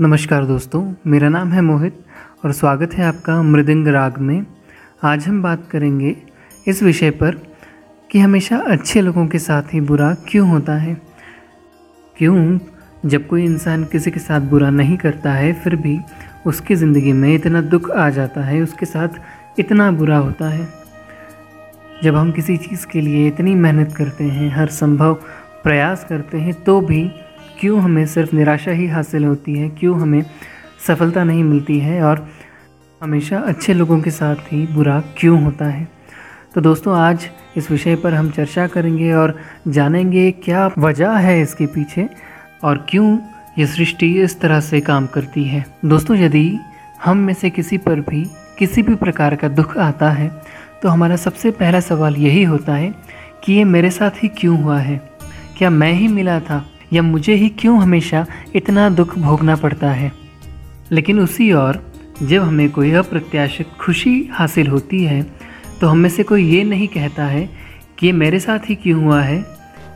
नमस्कार दोस्तों, मेरा नाम है मोहित और स्वागत है आपका मृदंग राग में। आज हम बात करेंगे इस विषय पर कि हमेशा अच्छे लोगों के साथ ही बुरा क्यों होता है? क्यों जब कोई इंसान किसी के साथ बुरा नहीं करता है, फिर भी उसकी ज़िंदगी में इतना दुख आ जाता है, उसके साथ इतना बुरा होता है। जब हम किसी चीज़ के लिए इतनी मेहनत करते हैं, हर संभव प्रयास करते हैं तो भी क्यों हमें सिर्फ़ निराशा ही हासिल होती है? क्यों हमें सफलता नहीं मिलती है? और हमेशा अच्छे लोगों के साथ ही बुरा क्यों होता है? तो दोस्तों, आज इस विषय पर हम चर्चा करेंगे और जानेंगे क्या वजह है इसके पीछे और क्यों ये सृष्टि इस तरह से काम करती है। दोस्तों, यदि हम में से किसी पर भी किसी भी प्रकार का दुख आता है तो हमारा सबसे पहला सवाल यही होता है कि ये मेरे साथ ही क्यों हुआ है? क्या मैं ही मिला था? या मुझे ही क्यों हमेशा इतना दुख भोगना पड़ता है? लेकिन उसी और जब हमें कोई अप्रत्याशित खुशी हासिल होती है तो हम से कोई ये नहीं कहता है कि ये मेरे साथ ही क्यों हुआ है,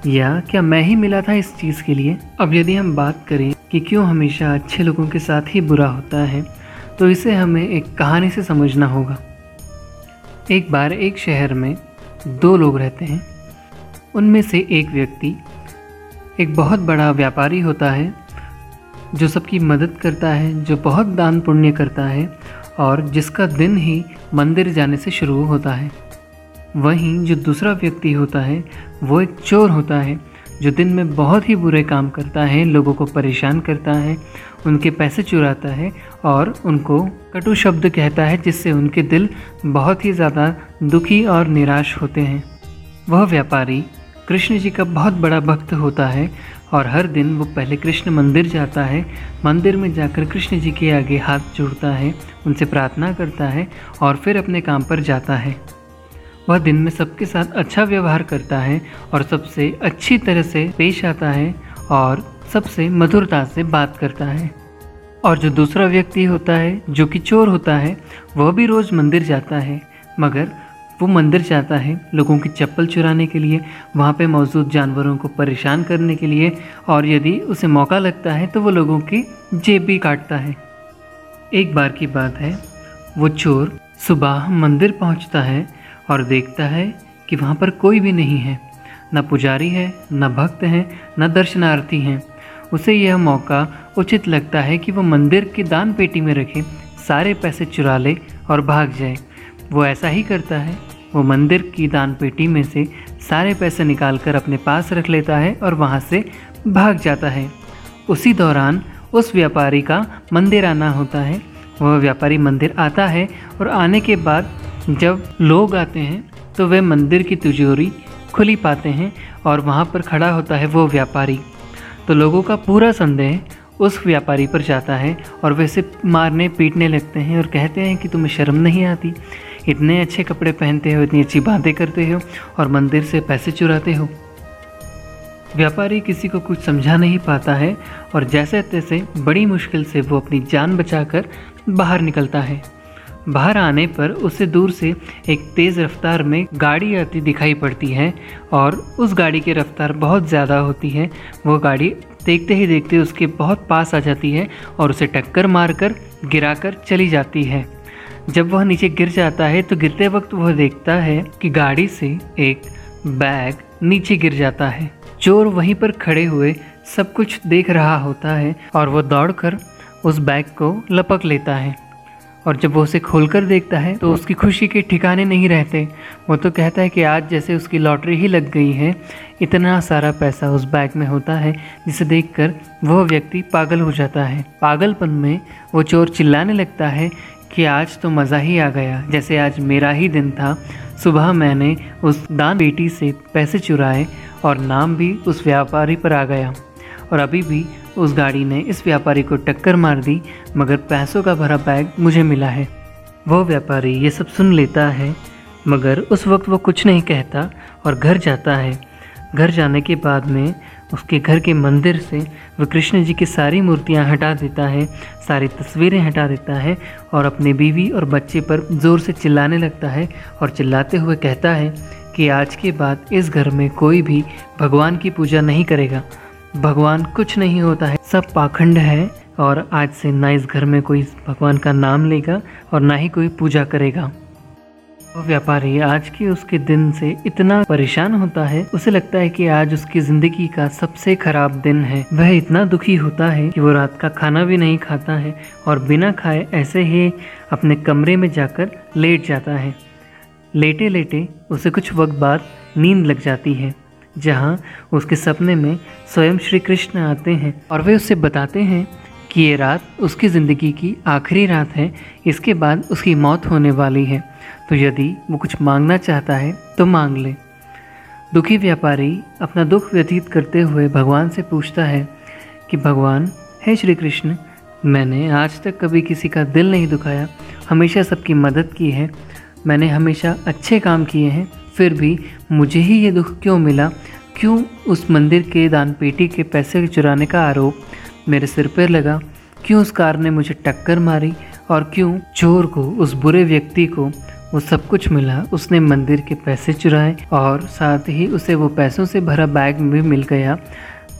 या क्या मैं ही मिला था इस चीज़ के लिए? अब यदि हम बात करें कि क्यों हमेशा अच्छे लोगों के साथ ही बुरा होता है तो इसे हमें एक कहानी से समझना होगा। एक बार एक शहर में दो लोग रहते हैं। उनमें से एक व्यक्ति एक बहुत बड़ा व्यापारी होता है, जो सबकी मदद करता है, जो बहुत दान पुण्य करता है, और जिसका दिन ही मंदिर जाने से शुरू होता है। वहीं जो दूसरा व्यक्ति होता है, वो एक चोर होता है, जो दिन में बहुत ही बुरे काम करता है, लोगों को परेशान करता है, उनके पैसे चुराता है, और उनको कटु शब्द कहता है, जिससे उनके दिल बहुत ही ज़्यादा दुखी और निराश होते हैं। वह व्यापारी कृष्ण जी का बहुत बड़ा भक्त होता है और हर दिन वो पहले कृष्ण मंदिर जाता है। मंदिर में जाकर कृष्ण जी के आगे हाथ जोड़ता है, उनसे प्रार्थना करता है और फिर अपने काम पर जाता है। वह दिन में सबके साथ अच्छा व्यवहार करता है और सबसे अच्छी तरह से पेश आता है और सबसे मधुरता से बात करता है। और जो दूसरा व्यक्ति होता है, जो कि चोर होता है, वह भी रोज़ मंदिर जाता है, मगर वो मंदिर जाता है लोगों की चप्पल चुराने के लिए, वहाँ पे मौजूद जानवरों को परेशान करने के लिए, और यदि उसे मौका लगता है तो वो लोगों की जेब भी काटता है। एक बार की बात है, वो चोर सुबह मंदिर पहुँचता है और देखता है कि वहाँ पर कोई भी नहीं है। न पुजारी है, न भक्त हैं, न दर्शनार्थी हैं। उसे यह मौका उचित लगता है कि वो मंदिर की दान पेटी में रखे, सारे पैसे चुरा ले और भाग जाए। वो ऐसा ही करता है। वो मंदिर की दान पेटी में से सारे पैसे निकाल कर अपने पास रख लेता है और वहाँ से भाग जाता है। उसी दौरान उस व्यापारी का मंदिर आना होता है। वह व्यापारी मंदिर आता है और आने के बाद जब लोग आते हैं तो वे मंदिर की तिजोरी खुली पाते हैं और वहाँ पर खड़ा होता है वो व्यापारी। तो लोगों का पूरा संदेह उस व्यापारी पर जाता है और वैसे मारने पीटने लगते हैं और कहते हैं कि तुम्हें शर्म नहीं आती। इतने अच्छे कपड़े पहनते हो, इतनी अच्छी बातें करते हो और मंदिर से पैसे चुराते हो। व्यापारी किसी को कुछ समझा नहीं पाता है और जैसे तैसे बड़ी मुश्किल से वो अपनी जान बचाकर बाहर निकलता है। बाहर आने पर उसे दूर से एक तेज़ रफ्तार में गाड़ी आती दिखाई पड़ती है और उस गाड़ी की रफ्तार बहुत ज़्यादा होती है। वो गाड़ी देखते ही देखते उसके बहुत पास आ जाती है और उसे टक्कर मारकर गिराकर चली जाती है। जब वह नीचे गिर जाता है तो गिरते वक्त वह देखता है कि गाड़ी से एक बैग नीचे गिर जाता है। चोर वहीं पर खड़े हुए सब कुछ देख रहा होता है और वो दौड़कर उस बैग को लपक लेता है। और जब वो उसे खोलकर देखता है तो उसकी खुशी के ठिकाने नहीं रहते। वो तो कहता है कि आज जैसे उसकी लॉटरी ही लग गई है, इतना सारा पैसा उस बैग में होता है, जिसे देखकर वह व्यक्ति पागल हो जाता है। पागलपन में वो चोर चिल्लाने लगता है कि आज तो मज़ा ही आ गया। जैसे आज मेरा ही दिन था। सुबह मैंने उस दान बेटी से पैसे चुराए और नाम भी उस व्यापारी पर आ गया। और अभी भी उस गाड़ी ने इस व्यापारी को टक्कर मार दी, मगर पैसों का भरा बैग मुझे मिला है। वो व्यापारी ये सब सुन लेता है, मगर उस वक्त वो कुछ नहीं कहता और घर जाता है। घर जाने के बाद में उसके घर के मंदिर से वह कृष्ण जी की सारी मूर्तियाँ हटा देता है, सारी तस्वीरें हटा देता है और अपने बीवी और बच्चे पर ज़ोर से चिल्लाने लगता है और चिल्लाते हुए कहता है कि आज के बाद इस घर में कोई भी भगवान की पूजा नहीं करेगा। भगवान कुछ नहीं होता है। सब पाखंड है और आज से ना इस घर में कोई भगवान का नाम लेगा और ना ही कोई पूजा करेगा। वो व्यापारी आज के उसके दिन से इतना परेशान होता है, उसे लगता है कि आज उसकी ज़िंदगी का सबसे खराब दिन है। वह इतना दुखी होता है कि वो रात का खाना भी नहीं खाता है और बिना खाए ऐसे ही अपने कमरे में जाकर लेट जाता है। लेटे लेटे उसे कुछ वक्त बाद नींद लग जाती है, जहाँ उसके सपने में स्वयं श्री कृष्ण आते हैं और वे उसे बताते हैं कि ये रात उसकी ज़िंदगी की आखिरी रात है, इसके बाद उसकी मौत होने वाली है। तो यदि वो कुछ मांगना चाहता है तो मांग ले। दुखी व्यापारी अपना दुख व्यतीत करते हुए भगवान से पूछता है कि, भगवान, है श्री कृष्ण, मैंने आज तक कभी किसी का दिल नहीं दुखाया। हमेशा सबकी मदद की है। मैंने हमेशा अच्छे काम किए हैं। फिर भी मुझे ही ये दुख क्यों मिला? क्यों उस मंदिर के दान पेटी के पैसे चुराने का आरोप मेरे सिर पर लगा। क्यों उस कार ने मुझे टक्कर मारी और क्यों चोर को, उस बुरे व्यक्ति को, वो सब कुछ मिला। उसने मंदिर के पैसे चुराए और साथ ही उसे वो पैसों से भरा बैग भी मिल गया।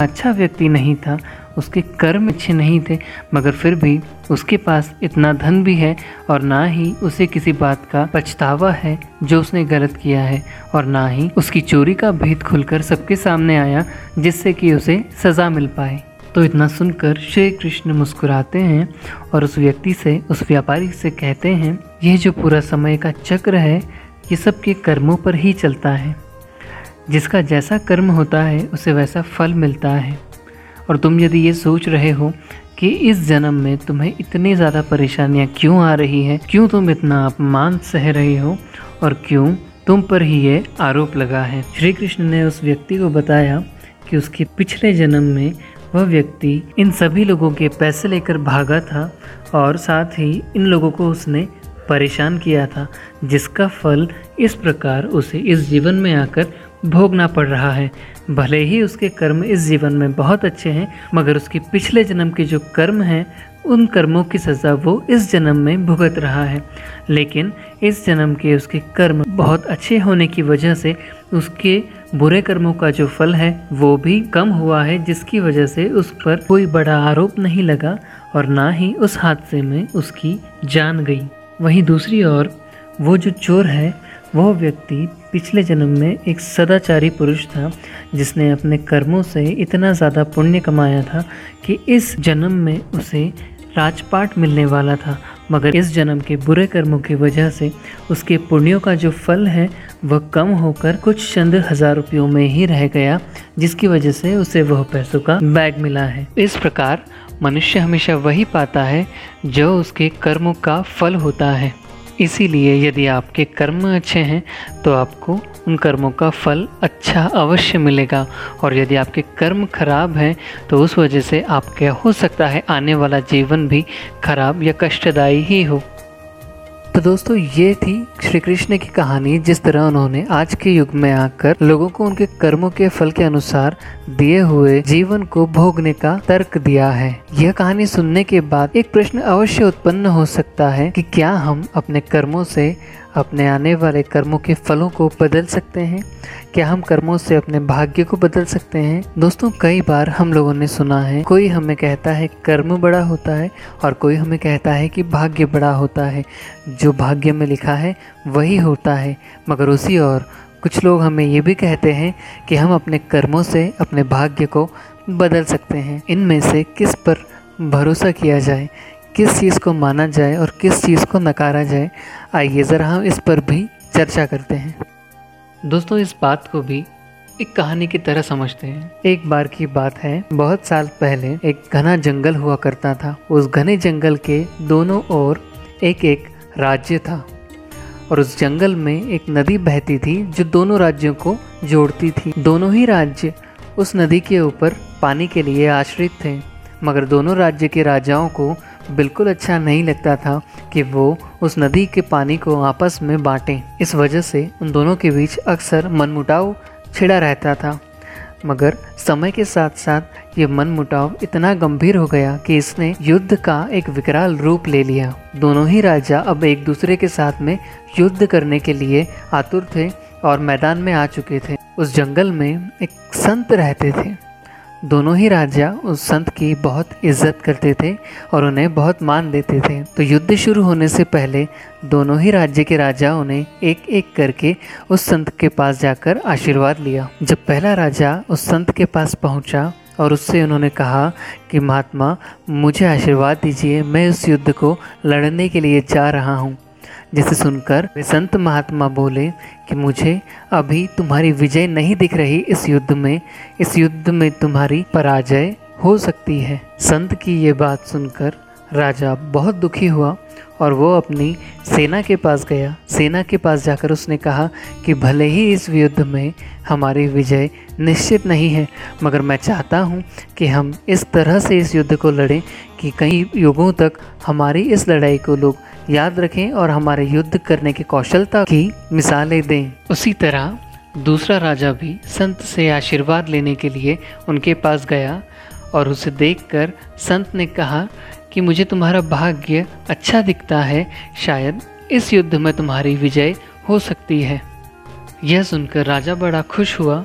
अच्छा व्यक्ति नहीं था। उसके कर्म अच्छे नहीं थे, मगर फिर भी उसके पास इतना धन भी है और ना ही उसे किसी बात का पछतावा है जो उसने गलत किया है और ना ही उसकी चोरी का भेद खुलकर सबके सामने आया, जिससे कि उसे सज़ा मिल पाए। तो इतना सुनकर श्री कृष्ण मुस्कुराते हैं और उस व्यक्ति से, उस व्यापारी से कहते हैं, यह जो पूरा समय का चक्र है, ये सबके कर्मों पर ही चलता है। जिसका जैसा कर्म होता है, उसे वैसा फल मिलता है। और तुम यदि ये सोच रहे हो कि इस जन्म में तुम्हें इतनी ज़्यादा परेशानियाँ क्यों आ रही हैं, क्यों तुम इतना अपमान सह रहे हो, और क्यों तुम पर ही ये आरोप लगा है? श्री कृष्ण ने उस व्यक्ति को बताया कि उसके पिछले जन्म में वह व्यक्ति इन सभी लोगों के पैसे लेकर भागा था और साथ ही इन लोगों को उसने परेशान किया था, जिसका फल इस प्रकार उसे इस जीवन में आकर भोगना पड़ रहा है। भले ही उसके कर्म इस जीवन में बहुत अच्छे हैं, मगर उसके पिछले जन्म के जो कर्म हैं, उन कर्मों की सज़ा वो इस जन्म में भुगत रहा है। लेकिन इस जन्म के उसके कर्म बहुत अच्छे होने की वजह से उसके बुरे कर्मों का जो फल है, वो भी कम हुआ है, जिसकी वजह से उस पर कोई बड़ा आरोप नहीं लगा और ना ही उस हादसे में उसकी जान गई। वहीं दूसरी ओर, वो जो चोर है वह व्यक्ति पिछले जन्म में एक सदाचारी पुरुष था, जिसने अपने कर्मों से इतना ज़्यादा पुण्य कमाया था कि इस जन्म में उसे राजपाट मिलने वाला था। मगर इस जन्म के बुरे कर्मों की वजह से उसके पुण्यों का जो फल है वह कम होकर कुछ चंद हज़ार रुपयों में ही रह गया, जिसकी वजह से उसे वह पैसों का बैग मिला है। इस प्रकार मनुष्य हमेशा वही पाता है, जो उसके कर्मों का फल होता है। इसीलिए यदि आपके कर्म अच्छे हैं तो आपको उन कर्मों का फल अच्छा अवश्य मिलेगा। और यदि आपके कर्म खराब हैं तो उस वजह से आपके हो सकता है आने वाला जीवन भी खराब या कष्टदायी ही हो। तो दोस्तों, ये थी श्री कृष्ण की कहानी, जिस तरह उन्होंने आज के युग में आकर लोगों को उनके कर्मों के फल के अनुसार दिए हुए जीवन को भोगने का तर्क दिया है। यह कहानी सुनने के बाद एक प्रश्न अवश्य उत्पन्न हो सकता है कि क्या हम अपने कर्मों से अपने आने वाले कर्मों के फलों को बदल सकते हैं? क्या हम कर्मों से अपने भाग्य को बदल सकते हैं? दोस्तों, कई बार हम लोगों ने सुना है, कोई हमें कहता है कर्म बड़ा होता है और कोई हमें कहता है कि भाग्य बड़ा होता है। जो भाग्य में लिखा है, वही होता है। मगर उसी और कुछ लोग हमें ये भी कहते हैं कि हम अपने कर्मों से अपने भाग्य को बदल सकते हैं। इनमें से किस पर भरोसा किया जाए, किस चीज़ को माना जाए और किस चीज़ को नकारा जाए, आइए ज़रा हम इस पर भी चर्चा करते हैं। दोस्तों, इस बात को भी एक कहानी की तरह समझते हैं। एक बार की बात है, बहुत साल पहले एक घना जंगल हुआ करता था। उस घने जंगल के दोनों ओर एक एक राज्य था और उस जंगल में एक नदी बहती थी जो दोनों राज्यों को जोड़ती थी। दोनों ही राज्य उस नदी के ऊपर पानी के लिए आश्रित थे, मगर दोनों राज्य के राजाओं को बिल्कुल अच्छा नहीं लगता था कि वो उस नदी के पानी को आपस में बांटें। इस वजह से उन दोनों के बीच अक्सर मनमुटाव छिड़ा रहता था। मगर समय के साथ साथ ये मनमुटाव इतना गंभीर हो गया कि इसने युद्ध का एक विकराल रूप ले लिया। दोनों ही राजा अब एक दूसरे के साथ में युद्ध करने के लिए आतुर थे और मैदान में आ चुके थे। उस जंगल में एक संत रहते थे। दोनों ही राजा उस संत की बहुत इज़्ज़त करते थे और उन्हें बहुत मान देते थे। तो युद्ध शुरू होने से पहले दोनों ही राज्य के राजाओं ने एक एक करके उस संत के पास जाकर आशीर्वाद लिया। जब पहला राजा उस संत के पास पहुँचा और उससे उन्होंने कहा कि, महात्मा, मुझे आशीर्वाद दीजिए, मैं उस युद्ध को लड़ने के लिए जा रहा हूँ। जिसे सुनकर वे संत महात्मा बोले कि मुझे अभी तुम्हारी विजय नहीं दिख रही इस युद्ध में। इस युद्ध में तुम्हारी पराजय हो सकती है। संत की ये बात सुनकर राजा बहुत दुखी हुआ और वो अपनी सेना के पास गया। सेना के पास जाकर उसने कहा कि भले ही इस युद्ध में हमारी विजय निश्चित नहीं है, मगर मैं चाहता हूँ कि हम इस तरह से इस युद्ध को लड़ें कि कई युगों तक हमारी इस लड़ाई को लोग याद रखें और हमारे युद्ध करने की कौशलता की मिसालें दें। उसी तरह, दूसरा राजा भी संत से आशीर्वाद लेने के लिए उनके पास गया और उसे देखकर संत ने कहा कि मुझे तुम्हारा भाग्य अच्छा दिखता है, शायद इस युद्ध में तुम्हारी विजय हो सकती है। यह सुनकर राजा बड़ा खुश हुआ।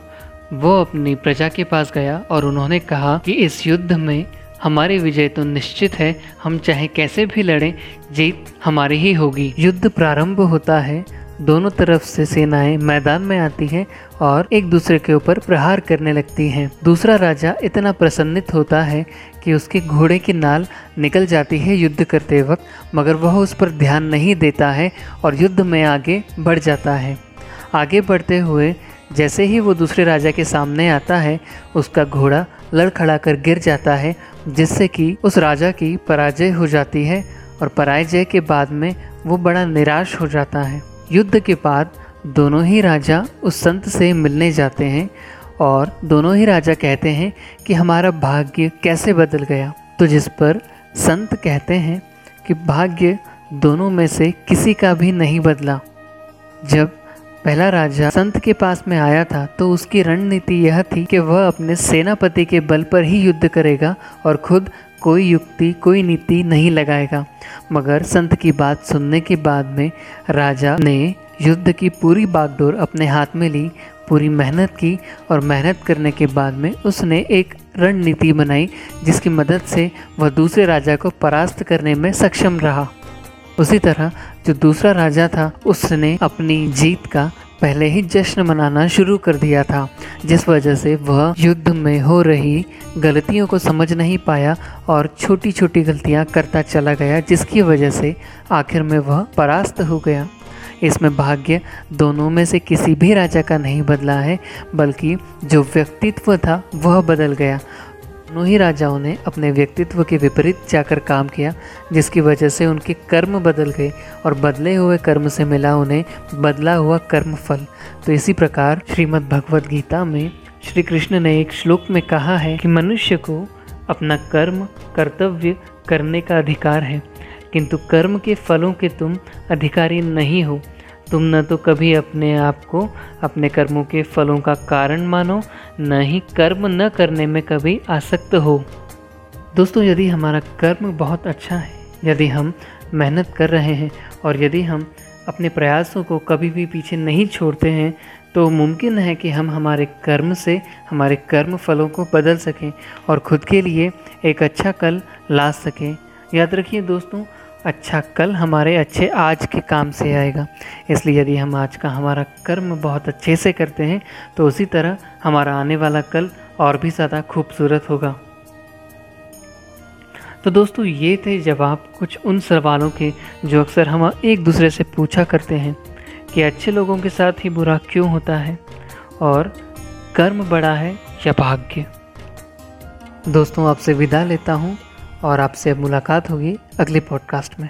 वो अपनी प्रजा के पास गया और उन्होंने कहा कि इस युद्ध में हमारी विजय तो निश्चित है, हम चाहे कैसे भी लड़ें, जीत हमारी ही होगी। युद्ध प्रारंभ होता है, दोनों तरफ़ से सेनाएँ मैदान में आती हैं और एक दूसरे के ऊपर प्रहार करने लगती हैं। दूसरा राजा इतना प्रसन्नित होता है कि उसके घोड़े की नाल निकल जाती है युद्ध करते वक्त, मगर वह उस पर ध्यान नहीं देता है और युद्ध में आगे बढ़ जाता है। आगे बढ़ते हुए जैसे ही वो दूसरे राजा के सामने आता है, उसका घोड़ा लड़खड़ा कर गिर जाता है, जिससे कि उस राजा की पराजय हो जाती है और पराजय के बाद में वो बड़ा निराश हो जाता है। युद्ध के बाद दोनों ही राजा उस संत से मिलने जाते हैं और दोनों ही राजा कहते हैं कि हमारा भाग्य कैसे बदल गया। तो जिस पर संत कहते हैं कि भाग्य दोनों में से किसी का भी नहीं बदला। जब पहला राजा संत के पास में आया था तो उसकी रणनीति यह थी कि वह अपने सेनापति के बल पर ही युद्ध करेगा और खुद कोई युक्ति, कोई नीति नहीं लगाएगा। मगर संत की बात सुनने के बाद में राजा ने युद्ध की पूरी बागडोर अपने हाथ में ली, पूरी मेहनत की और मेहनत करने के बाद में उसने एक रणनीति बनाई, जिसकी मदद से वह दूसरे राजा को परास्त करने में सक्षम रहा। उसी तरह जो दूसरा राजा था, उसने अपनी जीत का पहले ही जश्न मनाना शुरू कर दिया था, जिस वजह से वह युद्ध में हो रही गलतियों को समझ नहीं पाया और छोटी छोटी गलतियाँ करता चला गया, जिसकी वजह से आखिर में वह परास्त हो गया। इसमें भाग्य दोनों में से किसी भी राजा का नहीं बदला है, बल्कि जो व्यक्तित्व था, वह बदल गया दोनों ही राजाओं ने अपने व्यक्तित्व के विपरीत जाकर काम किया, जिसकी वजह से उनके कर्म बदल गए और बदले हुए कर्म से मिला उन्हें बदला हुआ कर्म फल तो इसी प्रकार श्रीमद् भगवद गीता में श्री कृष्ण ने एक श्लोक में कहा है कि मनुष्य को अपना कर्म, कर्तव्य करने का अधिकार है, किंतु कर्म के फलों के तुम अधिकारी नहीं हो। तुम न तो कभी अपने आप को अपने कर्मों के फलों का कारण मानो, न ही कर्म न करने में कभी आसक्त हो। दोस्तों, यदि हमारा कर्म बहुत अच्छा है, यदि हम मेहनत कर रहे हैं, और यदि हम अपने प्रयासों को कभी भी पीछे नहीं छोड़ते हैं तो मुमकिन है कि हम हमारे कर्म से, हमारे कर्म फलों को बदल सकें और खुद के लिए एक अच्छा कल ला सकें। याद रखिए दोस्तों अच्छा कल हमारे अच्छे आज के काम से आएगा। इसलिए यदि हम आज का हमारा कर्म बहुत अच्छे से करते हैं तो उसी तरह हमारा आने वाला कल और भी ज़्यादा खूबसूरत होगा। तो दोस्तों, ये थे जवाब कुछ उन सवालों के जो अक्सर हम एक दूसरे से पूछा करते हैं कि अच्छे लोगों के साथ ही बुरा क्यों होता है और कर्म बड़ा है या भाग्य। दोस्तों, आपसे विदा लेता हूँ। और आपसे मुलाकात होगी अगले पॉडकास्ट में।